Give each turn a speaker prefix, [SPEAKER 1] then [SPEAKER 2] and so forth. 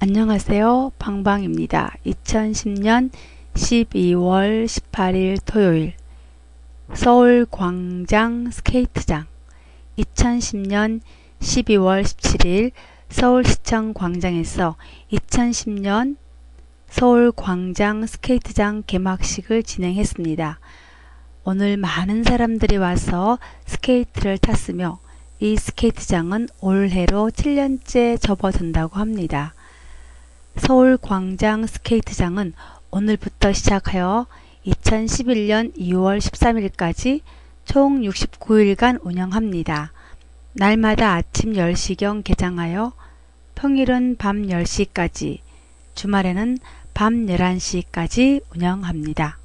[SPEAKER 1] 안녕하세요. 방방입니다. 2010년 12월 18일 토요일 서울 광장 스케이트장 2010년 12월 17일 서울시청 광장에서 2010년 서울 광장 스케이트장 개막식을 진행했습니다. 오늘 많은 사람들이 와서 스케이트를 탔으며 이 스케이트장은 올해로 7년째 접어든다고 합니다. 서울 광장 스케이트장은 오늘부터 시작하여 2011년 2월 13일까지 총 69일간 운영합니다. 날마다 아침 10시경 개장하여 평일은 밤 10시까지, 주말에는 밤 11시까지 운영합니다.